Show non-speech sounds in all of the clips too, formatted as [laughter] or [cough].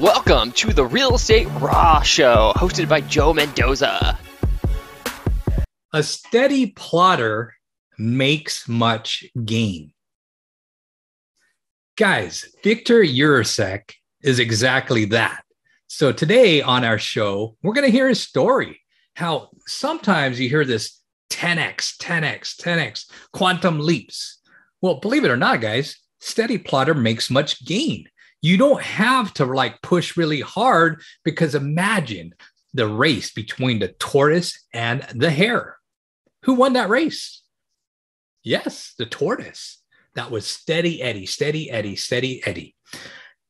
Welcome to the Real Estate Raw Show, hosted by Joe Mendoza. A steady plotter makes much gain. Guys, Viktor Jiracek is exactly that. So today on our show, we're going to hear his story. How sometimes you hear this 10x, 10x, 10x, quantum leaps. Well, believe it or not, guys, steady plotter makes much gain. You don't have to like push really hard because imagine the race between the tortoise and the hare. Who won that race? Yes, the tortoise. That was steady Eddie, steady Eddie, steady Eddie.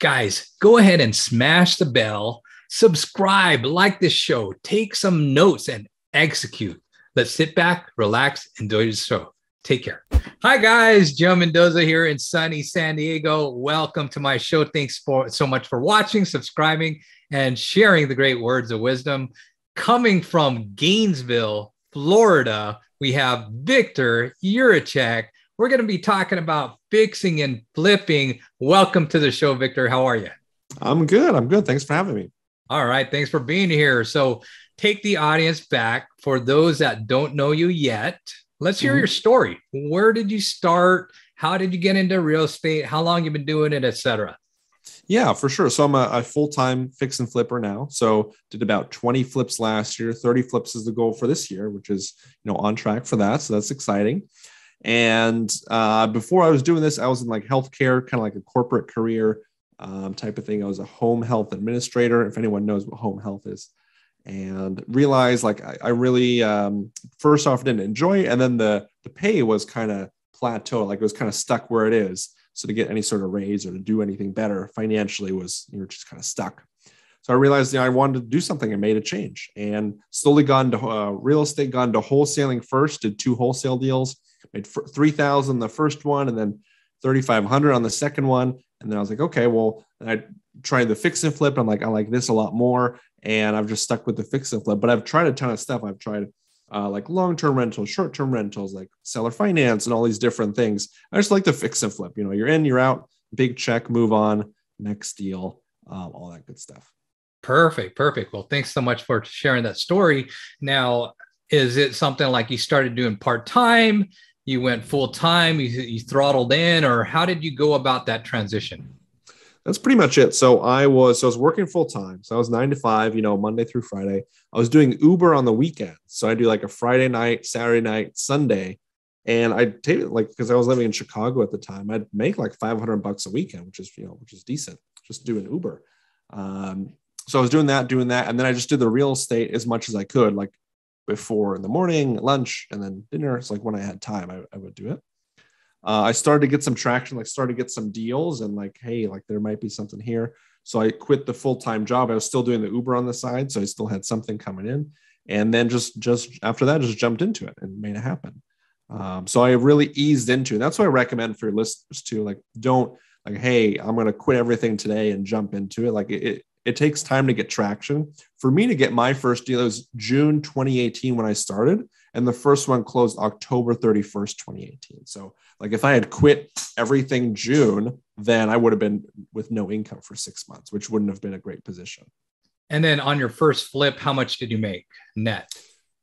Guys, go ahead and smash the bell, subscribe, like this show, take some notes, and execute. Let's sit back, relax, enjoy the show. Take care. Hi, guys. Joe Mendoza here in sunny San Diego. Welcome to my show. Thanks for so much for watching, subscribing, and sharing the great words of wisdom. Coming from Gainesville, Florida, we have Viktor Jiracek. We're going to be talking about fixing and flipping. Welcome to the show, Viktor. How are you? I'm good. I'm good. Thanks for having me. All right. Thanks for being here. So, take the audience back for those that don't know you yet. Let's hear mm-hmm. your story. Where did you start? How did you get into real estate? How long you been doing it, etc. Yeah, for sure. So I'm a, a full-time fix and flipper now. So did about 20 flips last year. 30 flips is the goal for this year, which is you know on track for that. So that's exciting. And uh, before I was doing this, I was in like healthcare, kind of like a corporate career um, type of thing. I was a home health administrator. If anyone knows what home health is, and realized like I, I really um, first off didn't enjoy it, and then the the pay was kind of plateau, like it was kind of stuck where it is. So to get any sort of raise or to do anything better financially was you're just kind of stuck. So I realized you know, I wanted to do something and made a change and slowly gone to uh, real estate, gone to wholesaling first, did two wholesale deals, made 3000 the first one and then 3500 on the second one. And then I was like, okay, well, I tried the fix and flip. I'm like, I like this a lot more and I've just stuck with the fix and flip. But I've tried a ton of stuff. I've tried uh, like long-term rentals, short-term rentals, like seller finance, and all these different things. I just like the fix and flip. You know, you're in, you're out, big check, move on, next deal, um, all that good stuff. Perfect, perfect. Well, thanks so much for sharing that story. Now, is it something like you started doing part time? You went full time, you, you throttled in, or how did you go about that transition? That's pretty much it. So I was so I was working full time. So I was nine to five, you know, Monday through Friday. I was doing Uber on the weekend. So I do like a Friday night, Saturday night, Sunday. And I'd take it like because I was living in Chicago at the time, I'd make like 500 bucks a weekend, which is, you know, which is decent, just doing Uber. Um, so I was doing that, doing that. And then I just did the real estate as much as I could, like before in the morning, lunch, and then dinner. It's like when I had time, I, I would do it uh, I started to get some traction, like started to get some deals and like, hey, like there might be something here. So I quit the full-time job. I was still doing the Uber on the side. So I still had something coming in. And then just just after that, just jumped into it and made it happen. Um, so I really eased into it. That's what I recommend for your listeners too. Like, don't like, hey, I'm to quit everything today and jump into it. Like it, it takes time to get traction. For me to get my first deal, it was June 2018 when I started and the first one closed October 31st, 2018. So, like, if I had quit everything June, then I would have been with no income for six months, which wouldn't have been a great position. And then on your first flip, how much did you make net?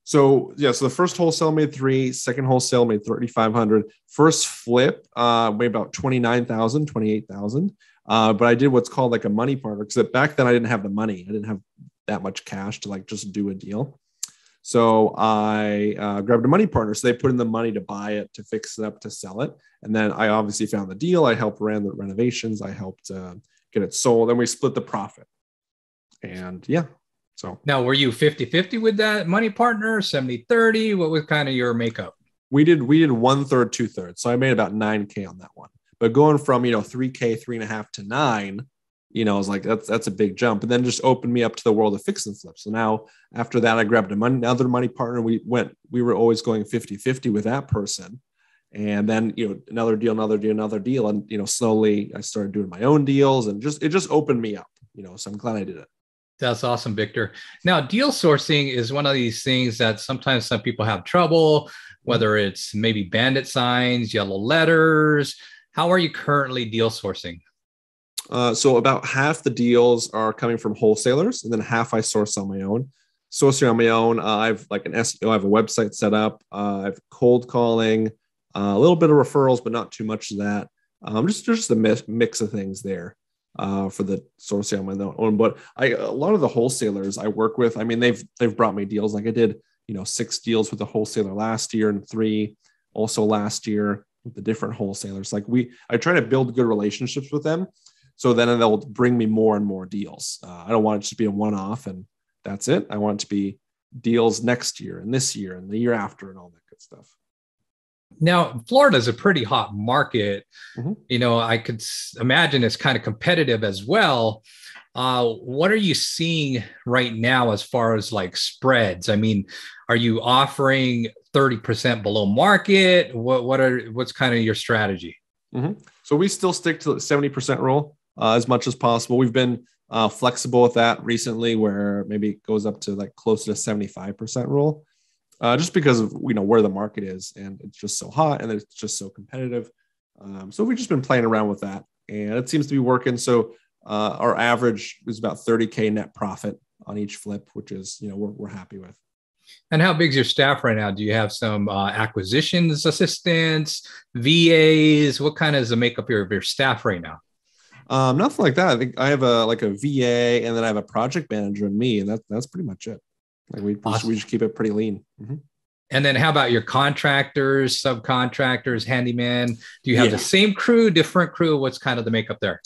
So yeah, so the first wholesale made three, second wholesale made 3,500. First flip uh, made about 29,000, 28,000. Uh, but I did what's called like a money partner because back then I didn't have the money. I didn't have that much cash to like just do a deal. So I uh, grabbed a money partner. So they put in the money to buy it, to fix it up, to sell it. And then I obviously found the deal. I helped ran the renovations. I helped uh, get it sold. And we split the profit. And yeah. So now were you 50 50 with that money partner, 70 30? What was kind of your makeup? We did, we did one third, two thirds. So I made about 9K on that one. But going from, you know, 3K, three and a half to nine, you know, I was like, that's that's a big jump. And then just opened me up to the world of fix and flip. So now after that, I grabbed money, another money partner. We went, we were always going 50 50 with that person. And then, you know, another deal, another deal, another deal. And, you know, slowly I started doing my own deals and just, it just opened me up, you know, so I'm glad I did it. That's awesome, Viktor. Now, deal sourcing is one of these things that sometimes some people have trouble, whether it's maybe bandit signs, yellow letters. How are you currently deal sourcing? Uh, so about half the deals are coming from wholesalers, and then half I source on my own. Sourcing on my own, uh, I've like an SEO, I have a website set up. Uh, I've cold calling, uh, a little bit of referrals, but not too much of that. Um, just just a mix, mix of things there uh, for the sourcing on my own. But I a lot of the wholesalers I work with, I mean, they've they've brought me deals. Like I did, you know, six deals with a wholesaler last year and three also last year with the different wholesalers. Like we, I try to build good relationships with them so then they'll bring me more and more deals. Uh, I don't want it to be a one off and that's it. I want it to be deals next year and this year and the year after and all that good stuff. Now, Florida is a pretty hot market. Mm-hmm. You know, I could imagine it's kind of competitive as well. Uh, what are you seeing right now as far as like spreads? I mean, are you offering 30% below market? What what are what's kind of your strategy? Mm-hmm. So we still stick to the 70% rule uh, as much as possible. We've been uh, flexible with that recently, where maybe it goes up to like close to 75% rule, uh, just because of you know where the market is and it's just so hot and it's just so competitive. Um, so we've just been playing around with that, and it seems to be working. So uh, our average is about 30k net profit on each flip, which is you know we're, we're happy with. And how big is your staff right now? Do you have some uh, acquisitions assistants, VAs? What kind of is the makeup of your, of your staff right now? Um, nothing like that. I think I have a like a VA, and then I have a project manager and me, and that that's pretty much it. Like we awesome. we just keep it pretty lean. Mm-hmm. And then how about your contractors, subcontractors, handyman? Do you have yeah. the same crew, different crew? What's kind of the makeup there?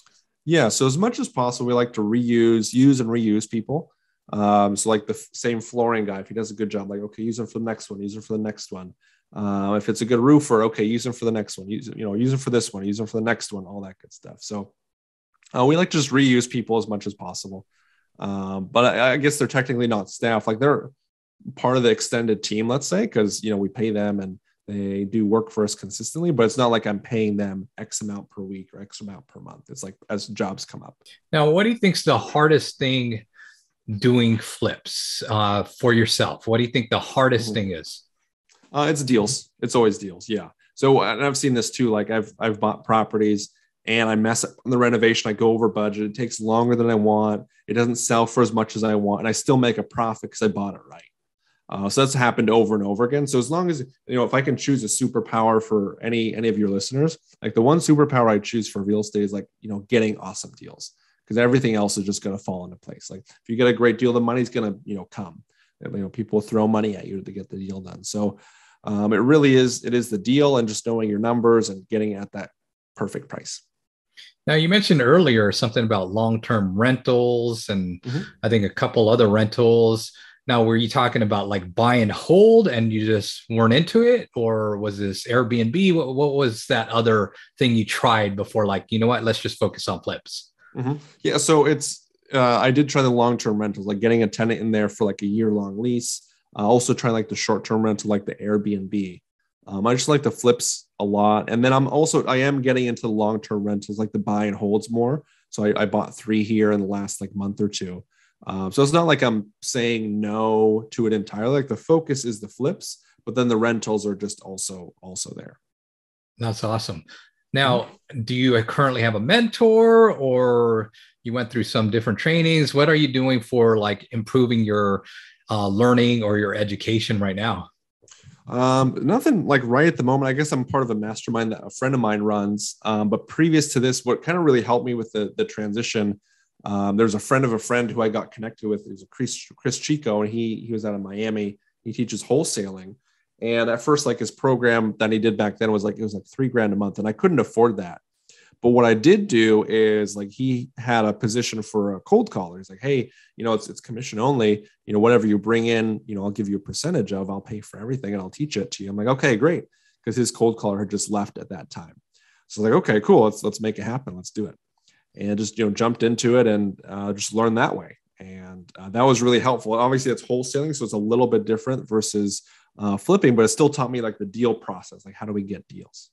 Yeah, so as much as possible, we like to reuse, use and reuse people. Um, so like the f- same flooring guy, if he does a good job, like okay, use him for the next one, use him for the next one. Uh, if it's a good roofer, okay, use him for the next one. Use you know, use him for this one, use him for the next one, all that good stuff. So uh, we like to just reuse people as much as possible. Um, but I, I, guess they're technically not staff, like they're part of the extended team, let's say, because you know we pay them and they do work for us consistently, but it's not like I'm paying them X amount per week or X amount per month. It's like as jobs come up. Now, what do you think is the hardest thing doing flips uh, for yourself? What do you think the hardest mm-hmm. thing is? Uh, it's deals. It's always deals. Yeah. So and I've seen this too. Like I've I've bought properties and I mess up on the renovation. I go over budget. It takes longer than I want. It doesn't sell for as much as I want, and I still make a profit because I bought it right. Uh, so that's happened over and over again. So as long as you know, if I can choose a superpower for any any of your listeners, like the one superpower I choose for real estate is like you know getting awesome deals because everything else is just going to fall into place. Like if you get a great deal, the money's going to, you know, come. You know, people throw money at you to get the deal done. So um, it really is, it is the deal and just knowing your numbers and getting at that perfect price. Now you mentioned earlier something about long-term rentals and mm-hmm. I think a couple other rentals. Now, were you talking about like buy and hold and you just weren't into it? Or was this Airbnb? What, what was that other thing you tried before? Like, you know what, let's just focus on flips. Mm-hmm. Yeah, so it's uh, I did try the long term rentals, like getting a tenant in there for like a year long lease. I also try like the short term rental, like the Airbnb. Um, I just like the flips a lot, and then I'm also I am getting into long term rentals, like the buy and holds more. So I, I, bought three here in the last like month or two. Um, so it's not like I'm saying no to it entirely. Like the focus is the flips, but then the rentals are just also also there. That's awesome. Now, do you currently have a mentor or you went through some different trainings? What are you doing for like improving your uh, learning or your education right now? Um, nothing like right at the moment. I guess I'm part of a mastermind that a friend of mine runs. Um, but previous to this, what kind of really helped me with the, the transition, um, there's a friend of a friend who I got connected with. He's a Chris, Chris Chico, and he he was out of Miami. He teaches wholesaling, and at first, like his program that he did back then was like it was like three grand a month, and I couldn't afford that. But what I did do is like he had a position for a cold caller. He's like, hey, you know, it's it's commission only. You know, whatever you bring in, you know, I'll give you a percentage of. I'll pay for everything and I'll teach it to you. I'm like, okay, great, because his cold caller had just left at that time. So like, okay, cool. Let's let's make it happen. Let's do it. And just you know jumped into it and uh, just learned that way. And uh, that was really helpful. Obviously, it's wholesaling, so it's a little bit different versus uh, flipping, but it still taught me like the deal process, like how do we get deals.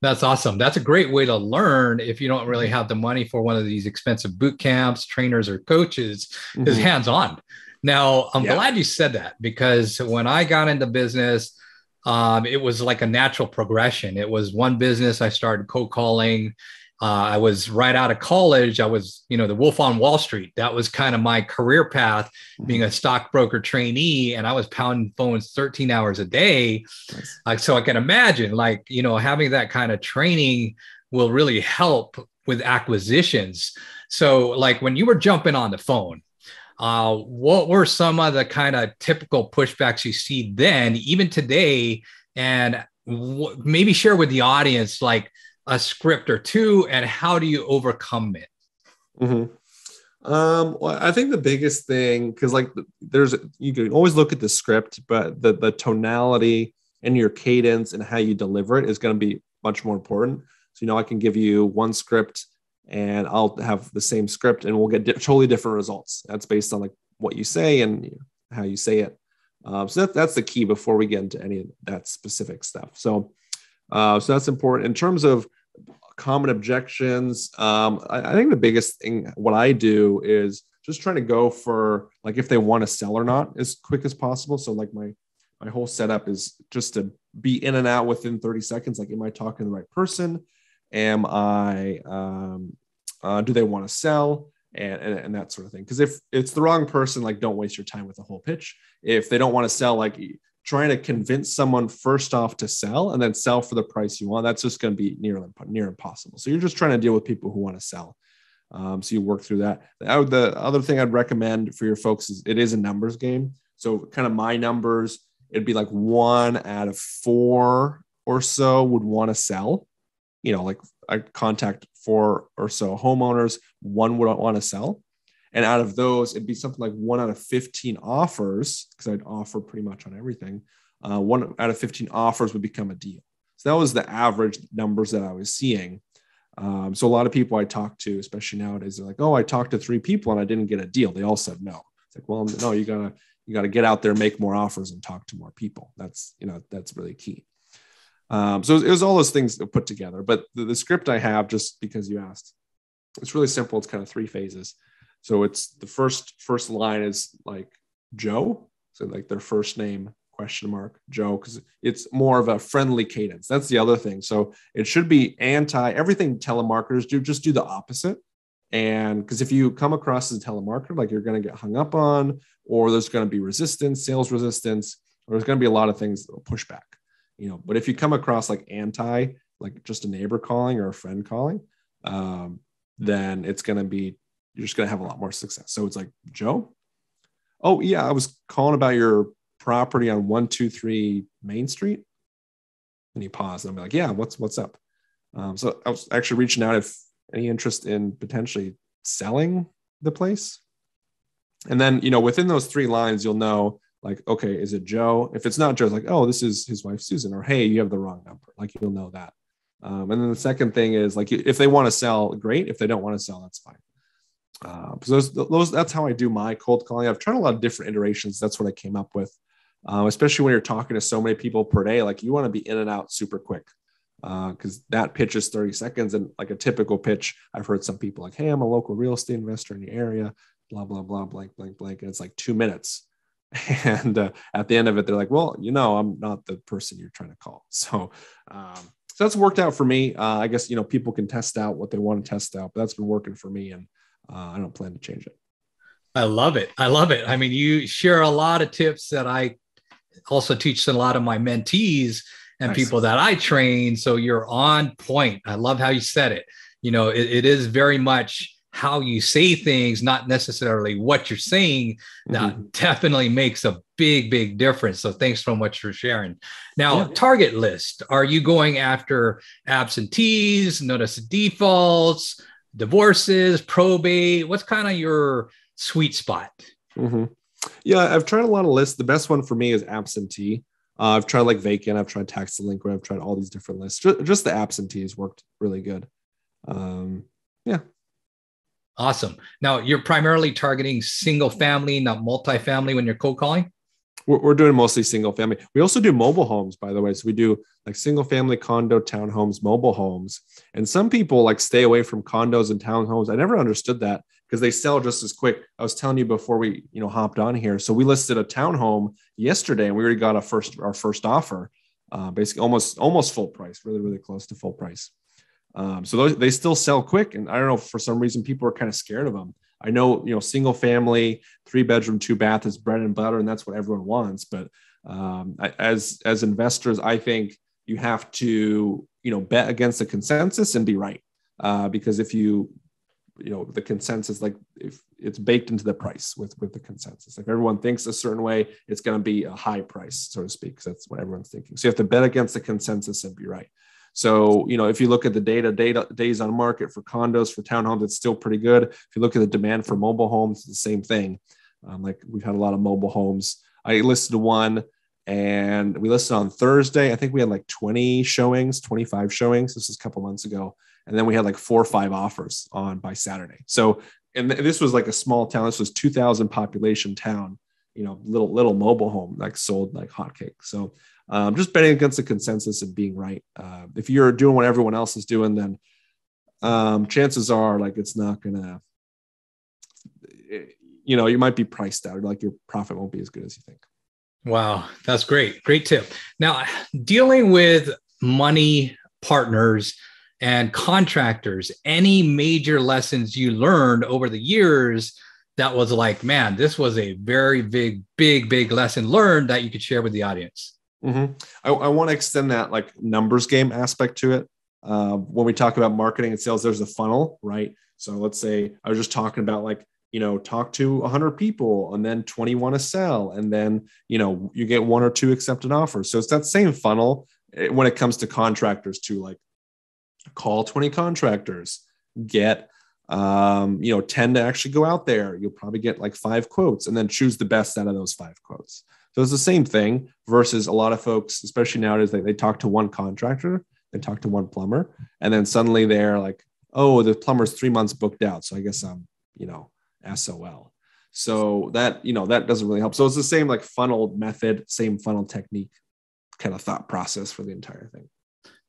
That's awesome. That's a great way to learn if you don't really have the money for one of these expensive boot camps, trainers, or coaches, mm-hmm. is hands on. Now, I'm yeah. glad you said that because when I got into business, um, it was like a natural progression. It was one business I started cold calling, uh, I was right out of college. I was, you know, the Wolf on Wall Street. That was kind of my career path, being a stockbroker trainee, and I was pounding phones 13 hours a day. Nice. Like, so I can imagine, like, you know, having that kind of training will really help with acquisitions. So, like, when you were jumping on the phone, uh, what were some of the kind of typical pushbacks you see then, even today, and w- maybe share with the audience, like a script or two, and how do you overcome it? Mhm. Um, well, I think the biggest thing, because like there's you can always look at the script, but the the tonality and your cadence and how you deliver it is going to be much more important. So you know, I can give you one script and I'll have the same script and we'll get di- totally different results. That's based on like what you say and how you say it. Um, so that, that's the key before we get into any of that specific stuff. So, uh, so that's important in terms of common objections. Um, I, I think the biggest thing, what I do is just trying to go for like if they want to sell or not as quick as possible. So like my my whole setup is just to be in and out within 30 seconds. Like, am I talking to the right person? Am I um, uh, do they want to sell? And, and, and that sort of thing. Because if it's the wrong person, like don't waste your time with the whole pitch. If they don't want to sell, like trying to convince someone first off to sell and then sell for the price you want, that's just going to be near near impossible. So you're just trying to deal with people who want to sell. Um, so you work through that. The other thing I'd recommend for your folks is it is a numbers game. So kind of my numbers, it'd be like one out of four or so would want to sell. You know, like I contact four or so homeowners, one would want to sell. And out of those, it'd be something like one out of 15 offers, because I'd offer pretty much on everything. Uh, one out of 15 offers would become a deal. So that was the average numbers that I was seeing. Um, so a lot of people I talk to, especially nowadays, they're like, "Oh, I talked to three people and I didn't get a deal." They all said no. It's like, well, no, you gotta you gotta get out there, make more offers, and talk to more people. That's you know that's really key. Um, so it was, all those things put together. But the, the script I have, just because you asked, it's really simple. It's kind of three phases. So it's the first first line is like Joe, so like their first name question mark Joe because it's more of a friendly cadence. That's the other thing. So it should be anti everything telemarketers do. Just do the opposite. And because if you come across as a telemarketer, like you're going to get hung up on, or there's going to be resistance, sales resistance, or there's going to be a lot of things that will push back. You know, but if you come across like anti, like just a neighbor calling or a friend calling, um, then it's going to be you're just going to have a lot more success. So it's like Joe. Oh yeah, I was calling about your property on one two three Main Street. And he paused, and I'm like, yeah, what's what's up? Um, so I was actually reaching out if any interest in potentially selling the place. And then you know within those three lines, you'll know like, okay, is it Joe? If it's not Joe, it's like, oh, this is his wife Susan, or hey, you have the wrong number. Like you'll know that. Um, and then the second thing is like if they want to sell, great. If they don't want to sell, that's fine. Uh, so those, those, that's how I do my cold calling. I've tried a lot of different iterations. That's what I came up with, uh, especially when you're talking to so many people per day. Like you want to be in and out super quick because uh, that pitch is 30 seconds. And like a typical pitch, I've heard some people like, "Hey, I'm a local real estate investor in the area." Blah blah blah blank blank blank, and it's like two minutes. [laughs] And uh, at the end of it, they're like, "Well, you know, I'm not the person you're trying to call." [laughs] So. Um, so that's worked out for me. Uh, I guess you know people can test out what they want to test out, but that's been working for me, and uh, I don't plan to change it. I love it. I love it. I mean, you share a lot of tips that I also teach to a lot of my mentees and nice. people that I train. So you're on point. I love how you said it. You know, it, it is very much how you say things, not necessarily what you're saying, that mm-hmm. definitely makes a big, big difference. So thanks so much for sharing. Now, yeah. target list. Are you going after absentees, notice defaults, divorces, probate? What's kind of your sweet spot? Mm-hmm. Yeah, I've tried a lot of lists. The best one for me is absentee. Uh, I've tried like vacant. I've tried tax delinquent. I've tried all these different lists. Just, just the absentees worked really good. Um, yeah. Awesome. Now you're primarily targeting single family, not multifamily when you're cold calling? We're, we're doing mostly single family. We also do mobile homes, by the way. So we do like single family condo, townhomes, mobile homes. And some people like stay away from condos and townhomes. I never understood that because they sell just as quick. I was telling you before we, you know, hopped on here. So we listed a townhome yesterday and we already got a first our first offer, uh, basically almost almost full price, really, really close to full price. Um, so those, they still sell quick. And I don't know, for some reason, people are kind of scared of them. I know, you know, single family, three bedroom, two bath is bread and butter, and that's what everyone wants. But um, as as investors, I think you have to, you know, bet against the consensus and be right. Uh, because if you, you know, the consensus, like if it's baked into the price with with the consensus, if everyone thinks a certain way, it's going to be a high price, so to speak, because that's what everyone's thinking. So you have to bet against the consensus and be right. So, you know, if you look at the data, data days on market for condos, for townhomes, it's still pretty good. If you look at the demand for mobile homes, the same thing. Um, like we've had a lot of mobile homes. I listed one and we listed on Thursday. I think we had like 20 showings, 25 showings. This was a couple months ago. And then we had like four or five offers on by Saturday. So, and this was like a small town. This was 2000 population town, you know, little, little mobile home like sold like hotcakes. So um, just betting against the consensus and being right. Uh, if you're doing what everyone else is doing, then um, chances are like it's not gonna, you know, you might be priced out. Like your profit won't be as good as you think. Wow, that's great. Great tip. Now, dealing with money partners and contractors, any major lessons you learned over the years that was like, man, this was a very big, big, big lesson learned that you could share with the audience? Mm-hmm. I, I want to extend that like numbers game aspect to it. Uh, when we talk about marketing and sales, there's a funnel, right? So let's say I was just talking about like, you know, talk to 100 people and then 20 want to sell. And then, you know, you get one or two accepted offers. So it's that same funnel eh, when it comes to contractors to like call 20 contractors, get, um, you know, 10 to actually go out there. You'll probably get like five quotes and then choose the best out of those five quotes. So it's the same thing versus a lot of folks, especially nowadays, they, they talk to one contractor, they talk to one plumber, and then suddenly they're like, oh, the plumber's three months booked out. So I guess I'm, you know, SOL. So that, you know, that doesn't really help. So it's the same like funnel method, same funnel technique kind of thought process for the entire thing.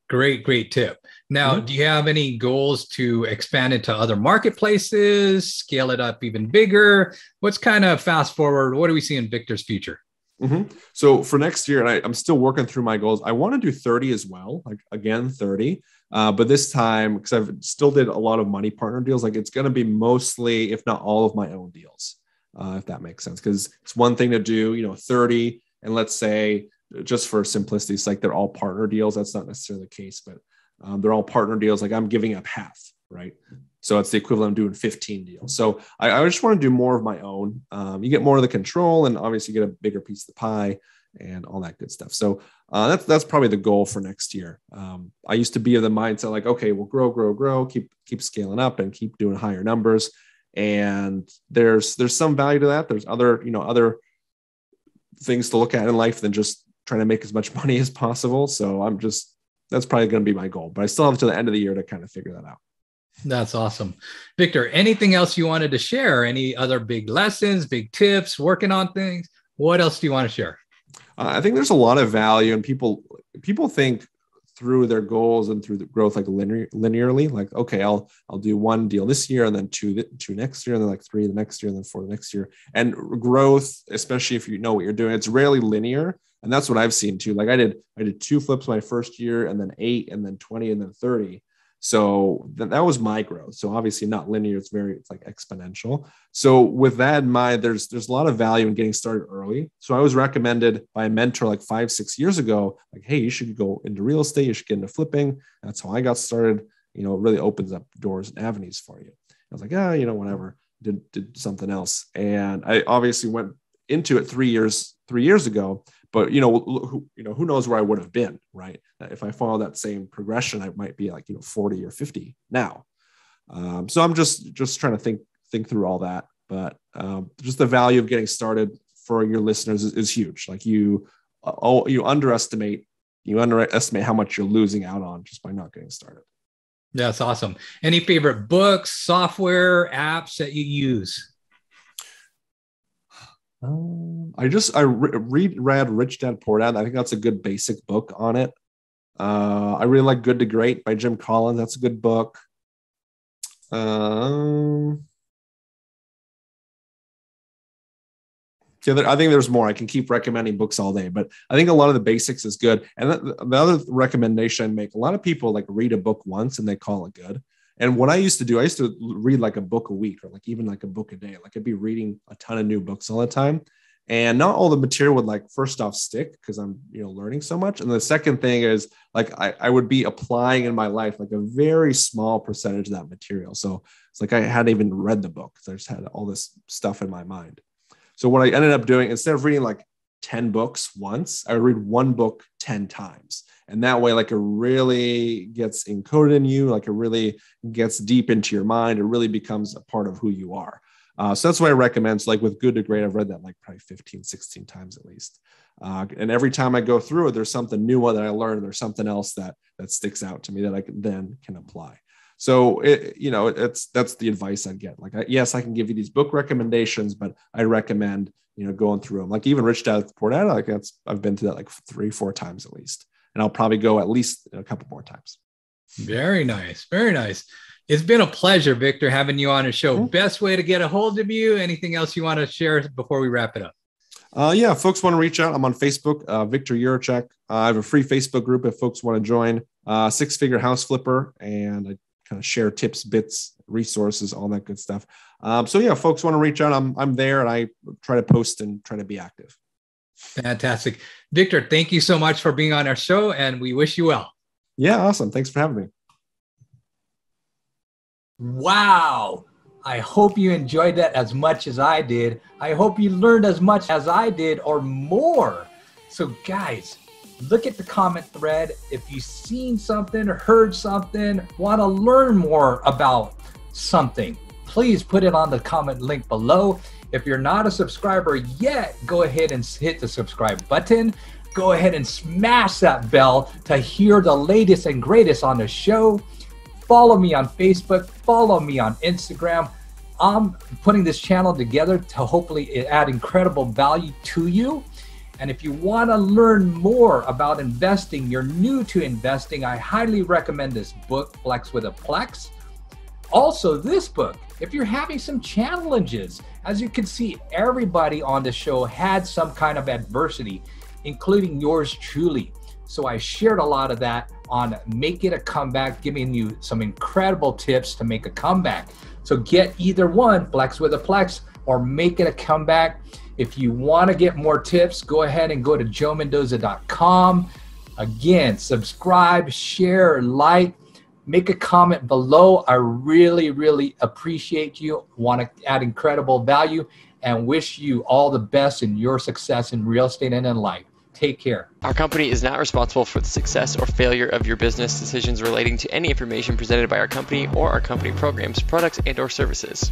Great, great tip. Now, mm-hmm. do you have any goals to expand into other marketplaces, scale it up even bigger? What's kind of fast forward? What do we see in Viktor's future? Mm-hmm. So for next year, and I, am still working through my goals. I want to do 30 as well, like again 30. Uh, but this time, because I've still did a lot of money partner deals, like it's going to be mostly, if not all of my own deals, uh, if that makes sense. Because it's one thing to do, you know, 30, and let's say just for simplicity, it's like they're all partner deals. That's not necessarily the case, but um, they're all partner deals. Like I'm giving up half, right? So it's the equivalent of doing 15 deals. So I, I just want to do more of my own. Um, you get more of the control and obviously get a bigger piece of the pie and all that good stuff. So uh, that's that's probably the goal for next year. Um, I used to be of the mindset like, okay, we'll grow, grow, grow, keep keep scaling up and keep doing higher numbers. And there's there's some value to that. There's other you know other things to look at in life than just trying to make as much [laughs] money as possible. So I'm just that's probably going to be my goal. But I still have to the end of the year to kind of figure that out. That's awesome. Viktor, anything else you wanted to share? Any other big lessons, big tips, working on things? What else do you want to share? Uh, I think there's a lot of value, and people people think through their goals and through the growth like linear, linearly. Like, okay, I'll I'll do one deal this year, and then two two next year, and then like three the next year, and then four the next year. And growth, especially if you know what you're doing, it's rarely linear, and that's what I've seen too. Like I did I did two flips my first year, and then eight, and then twenty, and then thirty so th- that was my growth. So obviously not linear, it's very it's like exponential. So with that in mind, there's there's a lot of value in getting started early. So I was recommended by a mentor like five, six years ago, like, hey, you should go into real estate, you should get into flipping. That's how I got started. You know, it really opens up doors and avenues for you. I was like, yeah, you know, whatever. Did did something else. And I obviously went into it three years, three years ago but you know who, you know who knows where i would have been right? If i follow that same progression i might be like you know 40 or 50 now. Um, so i'm just just trying to think think through all that but um, just the value of getting started for your listeners is, is huge. Like you oh you underestimate you underestimate how much you're losing out on just by not getting started. That's awesome. Any favorite books software apps that you use um, I just I re- read Rich Dad Poor Dad. I think that's a good basic book on it. Uh, I really like Good to Great by Jim Collins. That's a good book. Um, Yeah, I think there's more. I can keep recommending books all day, but I think a lot of the basics is good. And the, the other recommendation I make, a lot of people like read a book once and they call it good. And what I used to do, I used to read like a book a week or like even like a book a day. Like I'd be reading a ton of new books all the time. And not all the material would like first off stick because I'm, you know, learning so much. And the second thing is like I, I would be applying in my life like a very small percentage of that material. So it's like I hadn't even read the book I just had all this stuff in my mind. So what I ended up doing, instead of reading like 10 books once, I would read one book 10 times. And that way, like it really gets encoded in you, like it really gets deep into your mind. It really becomes a part of who you are. Uh, so that's what I recommend. So like with Good to Great, I've read that like probably 15, 16 times at least. Uh, and every time I go through it, there's something new that I learned. There's something else that that sticks out to me that I can, then can apply. So it, you know, it's that's the advice I'd get. Like, yes, I can give you these book recommendations, but I recommend you know going through them. Like even Rich Dad Poor Dad, like that's I've been to that like three, four times at least, and I'll probably go at least a couple more times. Very nice, very nice. It's been a pleasure, Viktor, having you on the show. Best way to get a hold of you. Anything else you want to share before we wrap it up? Uh, yeah, folks want to reach out. I'm on Facebook, uh, Viktor Jiracek. Uh, I have a free Facebook group if folks want to join. Uh, Six Figure House Flipper, and I kind of share tips, bits, resources, all that good stuff. Um, so yeah, folks want to reach out. I'm I'm there, and I try to post and try to be active. Fantastic, Viktor. Thank you so much for being on our show, and we wish you well. Yeah, awesome. Thanks for having me. Wow. I hope you enjoyed that as much as I did. I hope you learned as much as I did or more. So, guys, look at the comment thread. If you've seen something or heard something, want to learn more about something, please put it on the comment link below. If you're not a subscriber yet, go ahead and hit the subscribe button. Go ahead and smash that bell to hear the latest and greatest on the show. Follow me on Facebook, follow me on Instagram. I'm putting this channel together to hopefully add incredible value to you. And if you want to learn more about investing, you're new to investing, I highly recommend this book, Flex with a Plex. Also, this book, if you're having some challenges, as you can see, everybody on the show had some kind of adversity, including yours truly. So I shared a lot of that on Make It a Comeback, giving you some incredible tips to make a comeback. So get either one, Flex with a Plex, or Make It a Comeback. If you want to get more tips, go ahead and go to joemendoza.com. Again, subscribe, share, like, make a comment below. I really, really appreciate you. Want to add incredible value and wish you all the best in your success in real estate and in life. Take care. Our company is not responsible for the success or failure of your business decisions relating to any information presented by our company or our company programs, products, and or services.